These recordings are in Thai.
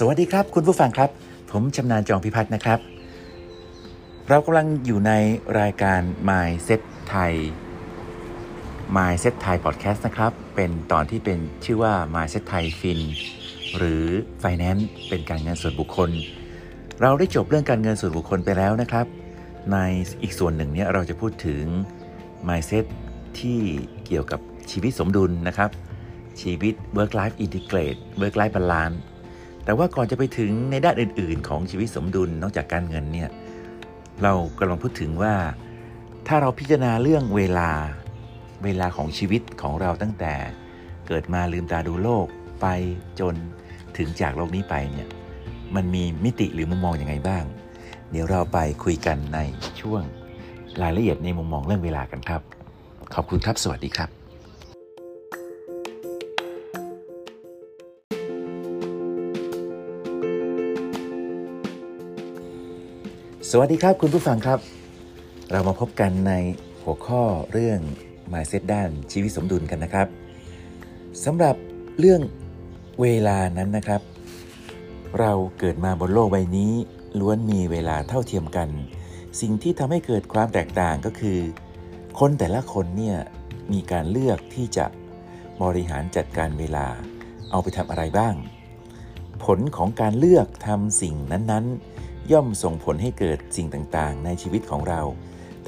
สวัสดีครับ คุณผู้ฟังครับ ผมชำนาญจองพิพัฒน์นะครับ เรากำลังอยู่ในรายการ My Set ไทย My Set ไทย Podcast นะครับ เป็นตอนที่เป็นชื่อว่า My Set ไทยฟินหรือ Finance เป็นการเงินส่วนบุคคล เราได้จบเรื่องการเงินส่วนบุคคลไปแล้วนะครับ ในอีกส่วนหนึ่งเนี่ยเราจะพูดถึง mindset ที่เกี่ยวกับชีวิตสมดุลนะครับ ชีวิต work life integrate work life balance แต่ว่าก่อนจะไปถึงในด้านอื่น ๆ ของชีวิตสมดุลนอกจากการเงินเนี่ยเรากำลังพูดถึงว่า ถ้าเราพิจารณาเรื่องเวลาเวลาของชีวิตของเราตั้งแต่ เกิดมาลืมตาดูโลกไปจนถึงจากโลกนี้ไปเนี่ยมันมีมิติหรือมุมมองอยังไงบ้าง เดี๋ยวเราไปคุยกันในช่วงรายละเอียดในมุมมองเรื่องเวลากันครับ ขอบคุณครับสวัสดีครับ สวัสดีครับคุณผู้ฟังครับ เรามาพบกันในหัวข้อเรื่อง mindset ด้านชีวิตสมดุลกันนะครับสำหรับเรื่องเวลานั้นนะครับ เราเกิดมาบนโลกใบนี้ ล้วนมีเวลาเท่าเทียมกัน สิ่งที่ทำให้เกิดความแตกต่างก็คือ คนแต่ละคนเนี่ยมีการเลือกที่จะบริหารจัดการเวลาเอาไปทำอะไรบ้าง ผลของการเลือกทำสิ่งนั้นๆ ย่อมส่งผลให้เกิดสิ่งต่างๆ ในชีวิตของเรา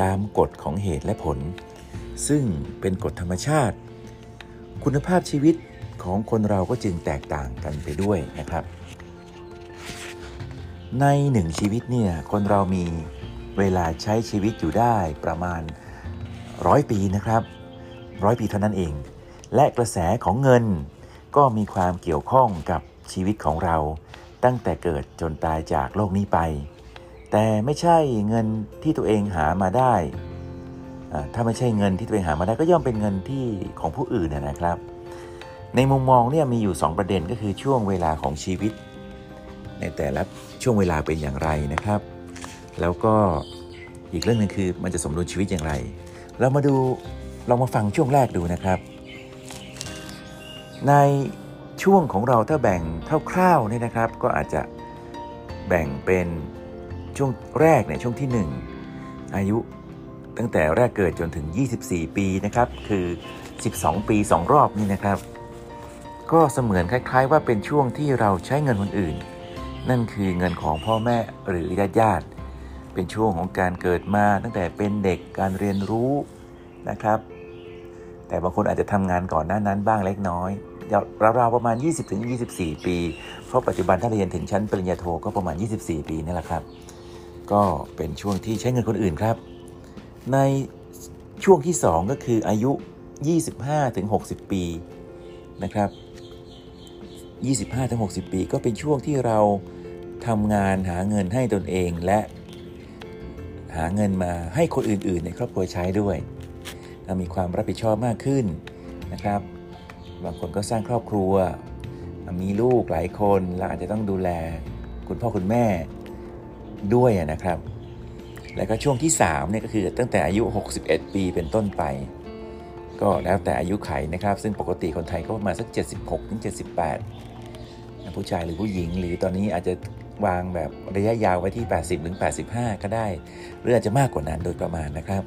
ตามกฎของเหตุและผล ซึ่งเป็นกฎธรรมชาติ คุณภาพชีวิตของคนเราก็จึงแตกต่างกันไปด้วยนะครับ ในหนึ่งชีวิตเนี่ยคนเรามีเวลาใช้ชีวิตอยู่ได้ประมาณร้อยปีนะครับร้อยปีเท่านั้นเอง และกระแสของเงินก็มีความเกี่ยวข้องกับชีวิตของเรา ตั้งแต่เกิดจนตายจากโลกนี้ไป แต่ไม่ใช่เงินที่ตัวเองหามาได้ ถ้าไม่ใช่เงินที่ตัวเองหามาได้ก็ย่อมเป็นเงินที่ของผู้อื่นนะครับ ในมุมมองเนี่ยมีอยู่ 2 ประเด็นก็คือช่วงเวลาของชีวิต ในแต่ละช่วงเวลาเป็นอย่างไรนะครับ แล้วก็อีกเรื่องหนึงคือมันจะสมดุลชีวิตอย่างไร เรามาดูเรามาฟังช่วงแรกดูนะครับ ใน ช่วงของเราถ้าแบ่งคร่าวๆเนี่ยนะครับ ก็อาจจะแบ่งเป็นช่วงแรกเนี่ยช่วงที่ 1 อายุตั้งแต่แรกเกิดจนถึง 24 ปีนะครับคือ 12 ปี 2 รอบนี่นะครับ ก็เสมือนคล้าย ๆ ว่าเป็นช่วงที่เราใช้เงินคนอื่น นั่นคือเงินของพ่อแม่หรือญาติญาติเป็นช่วงของการเกิดมาตั้งแต่เป็นเด็กการเรียนรู้นะครับ แต่บางคนอาจจะทำงานก่อนหน้านั้นบ้างเล็กน้อย ราวๆประมาณ 20-24 ปี เพราะปัจจุบันถ้าเรียนถึงชั้นปริญญาโทก็ประมาณ 24 ปีนี่แหละครับ ก็เป็นช่วงที่ใช้เงินคนอื่นครับ ในช่วงที่ 2 ก็คืออายุ 25-60 ปีนะครับ 25-60 ปีก็เป็นช่วงที่เราทำงานหาเงินให้ตนเองและหาเงินมาให้คนอื่น ๆ ในครอบครัวใช้ด้วยเรามีความรับผิดชอบมากขึ้นนะครับ บางคนก็สร้างครอบครัว มีลูกหลายคนและอาจจะต้องดูแลคุณพ่อคุณแม่ด้วยนะครับ แล้วก็ช่วงที่3เนี่ยก็คือตั้งแต่อายุ 61 ปีเป็นต้นไป ก็แล้วแต่อายุไขนะครับ ซึ่งปกติคนไทยก็ประมาณสัก 76ถึง78 ผู้ชายหรือผู้หญิง หรือตอนนี้อาจจะวางแบบระยะยาวไว้ที่ 80ถึง85 ก็ได้ หรืออาจจะมากกว่านั้นโดยประมาณนะครับ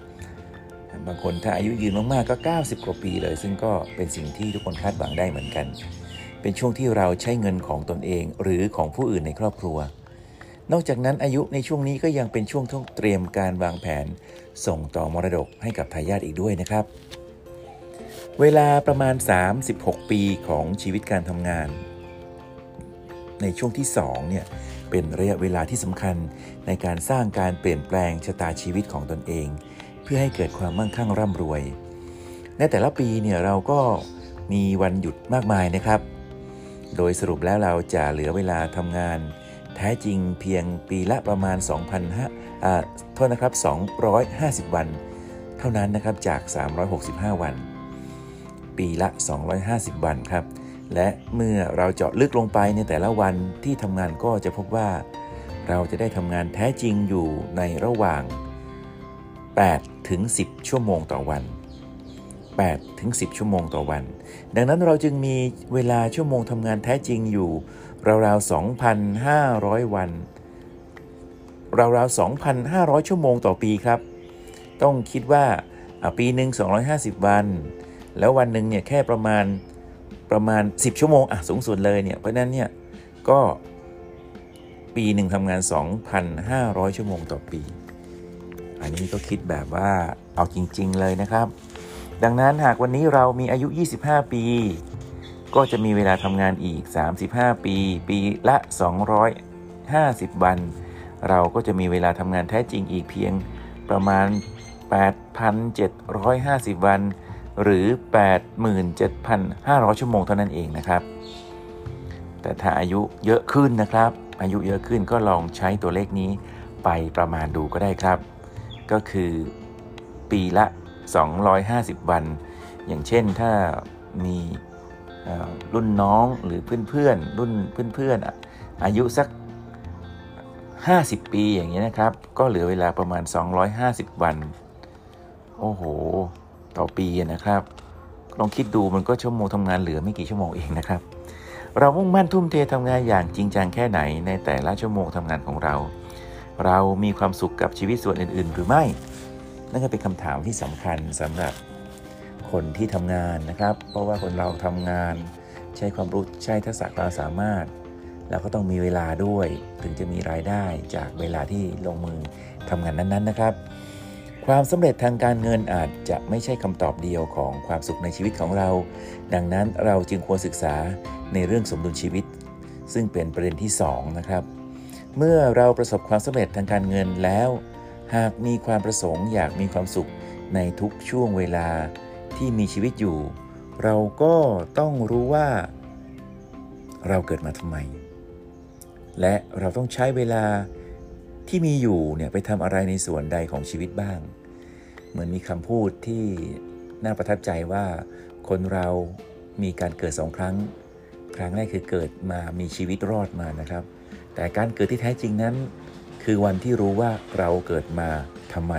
บางคนถ้าอายุยืนมากๆก็ 90 กว่าปีเลย ซึ่งก็เป็นสิ่งที่ทุกคนคาดหวังได้เหมือนกัน เป็นช่วงที่เราใช้เงินของตนเองหรือของผู้อื่นในครอบครัว นอกจากนั้นอายุในช่วงนี้ก็ยังเป็นช่วงที่เตรียมการวางแผน ส่งต่อมรดกให้กับทายาทอีกด้วยนะครับ เวลาประมาณ 36 ปีของชีวิตการทำงาน ในช่วงที่2เนี่ยเป็นระยะเวลาที่สำคัญในการสร้างการเปลี่ยนแปลงชะตาชีวิตของตนเอง พื่อให้เกิดความมั่งคั่งร่ำรวย ในแต่ละปีเนี่ยเราก็มีวันหยุดมากมายนะครับ โดยสรุปแล้วเราจะเหลือเวลาทำงาน แท้จริงเพียงปีละประมาณ 2,005อ่าโทษนะครับ 250 วัน เท่านั้นนะครับจาก 365 วัน ปีละ 250 วันครับ และเมื่อเราเจาะลึกลงไปในแต่ละวันที่ทำงานก็จะพบว่า เราจะได้ทำงานแท้จริงอยู่ในระหว่าง 8ถึง10 ชั่วโมงต่อวัน8ถึง10 ชั่วโมงต่อวัน ดังนั้นเราจึงมีเวลาชั่วโมงทำงานแท้จริงอยู่ ราวๆ 2,500 วัน ราวๆ 2,500 ชั่วโมงต่อปีครับ ต้องคิดว่าปีหนึ่ง250 วัน แล้ววันหนึ่งเนี่ยแค่ประมาณประมาณ 10 ชั่วโมงอะสูงสุดเลยเนี่ย เพราะนั้นเนี่ยก็ปีหนึ่งทำงาน 2,500 ชั่วโมงต่อปี อันนี้ก็คิดแบบว่าเอาจริง ๆ เลยนะครับ ดังนั้นหากวันนี้เรามีอายุ 25 ปี ก็จะมีเวลาทำงานอีก 35 ปี ปีละ 250 วัน เราก็จะมีเวลาทำงานแท้จริงอีกเพียงประมาณ 8,750 วัน หรือ 87,500 ชั่วโมงเท่านั้นเองนะครับ แต่ถ้าอายุเยอะขึ้นนะครับ อายุเยอะขึ้นก็ลองใช้ตัวเลขนี้ไปประมาณดูก็ได้ครับ ก็คือปีละ 250 วัน อย่างเช่นถ้ามีรุ่นน้องหรือเพื่อนๆรุ่นเพื่อนๆอายุสัก 50 ปีอย่างนี้นะครับ ก็เหลือเวลาประมาณ 250 วัน โอ้โห ต่อปีนะครับ ลองคิดดูมันก็ชั่วโมงทำงานเหลือไม่กี่ชั่วโมงเองนะครับ เรามุ่งมั่นทุ่มเททำงานอย่างจริงจังแค่ไหนในแต่ละชั่วโมงทำงานของเรา เรามีความสุขกับชีวิตส่วนอื่น ๆ หรือไม่ นั่นก็เป็นคำถามที่สำคัญสำหรับคนที่ทำงานนะครับ เพราะว่าคนเราทำงาน ใช้ความรู้ใช้ทักษะความสามารถ แล้วก็ต้องมีเวลาด้วย ถึงจะมีรายได้จากเวลาที่ลงมือทำงานนั้นๆนะครับ ความสำเร็จทางการเงินอาจจะไม่ใช่คำตอบเดียวของความสุขในชีวิตของเรา ดังนั้นเราจึงควรศึกษาในเรื่องสมดุลชีวิต ซึ่งเป็นประเด็นที่ 2 นะครับ เมื่อเราประสบความสำเร็จทางการเงินแล้ว หากมีความประสงค์อยากมีความสุขในทุกช่วงเวลาที่มีชีวิตอยู่ เราก็ต้องรู้ว่า เราเกิดมาทำไม และเราต้องใช้เวลาที่มีอยู่เนี่ยไปทำอะไรในส่วนใดของชีวิตบ้าง เหมือนมีคำพูดที่น่าประทับใจว่า คนเรามีการเกิดสองครั้ง ครั้งแรกคือเกิดมามีชีวิตรอดมานะครับ แต่การเกิดที่แท้จริงนั้น คือวันที่รู้ว่าเราเกิดมาทำไม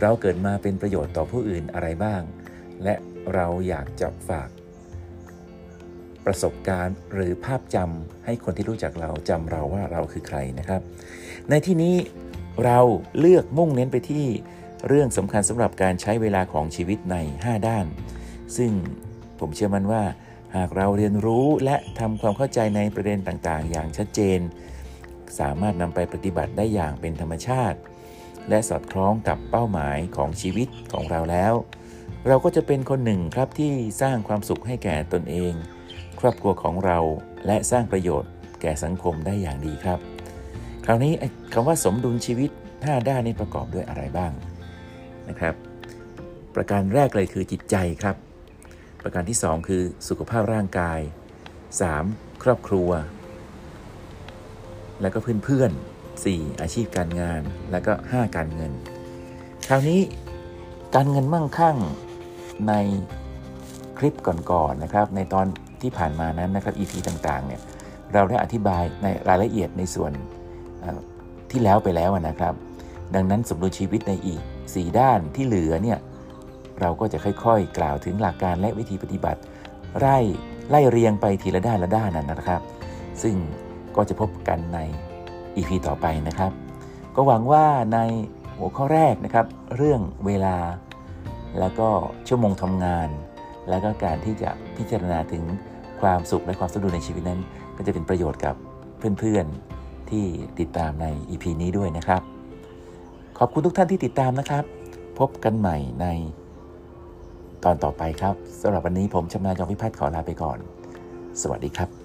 เราเกิดมาเป็นประโยชน์ต่อผู้อื่นอะไรบ้าง และเราอยากจะฝาก ประสบการณ์หรือภาพจำให้คนที่รู้จักเราจำเราว่าเราคือใครนะครับ ในที่นี้เราเลือกมุ่งเน้นไปที่เรื่องสำคัญสำหรับการใช้เวลาของชีวิตใน 5 ด้าน ซึ่งผมเชื่อมั่นว่า หากเราเรียนรู้และทำความเข้าใจในประเด็นต่างๆ อย่างชัดเจน สามารถนำไปปฏิบัติได้อย่างเป็นธรรมชาติ และสอดคล้องกับเป้าหมายของชีวิตของเราแล้ว เราก็จะเป็นคนหนึ่งครับที่สร้างความสุขให้แก่ตนเอง ครอบครัวของเราและสร้างประโยชน์แก่สังคมได้อย่างดีครับ คราวนี้คำว่าสมดุลชีวิต 5 ด้านนี้ประกอบด้วยอะไรบ้างนะครับ ประการแรกเลยคือจิตใจครับ ประการที่ 2 คือสุขภาพร่างกาย 3. ครอบครัว แล้วก็เพื่อนๆ 4. อาชีพการงาน แล้วก็ 5 การเงิน คราวนี้การเงินมั่งคั่งในคลิปก่อนๆนนะครับ ในตอนที่ผ่านมานั้นนะครับ EP ต่างๆ เนี่ยเราได้อธิบายในรายละเอียดในส่วนที่แล้วไปแล้วนะครับ ดังนั้นสมดุลชีวิตในอีก 4 ด้านที่เหลือเนี่ยเราก็จะค่อยๆ กล่าวถึงหลักการและวิธีปฏิบัติ ไล่ไล่เรียงไปทีละด้านละด้านนั้นนะครับ ซึ่ง ก็จะพบกันใน EP ต่อไปนะครับ ก็หวังว่าในหัวข้อแรกนะครับ เรื่องเวลา แล้วก็ชั่วโมงทำงาน แล้วก็การที่จะพิจารณาถึงความสุขและความสมดุลในชีวิตนั้น ก็จะเป็นประโยชน์กับเพื่อนๆที่ติดตามใน EP นี้ด้วยนะครับ ขอบคุณทุกท่านที่ติดตามนะครับ พบกันใหม่ในตอนต่อไปครับสำหรับวันนี้ผมชำนาญจอมพิพัฒน์ขอลาไปก่อน สวัสดีครับ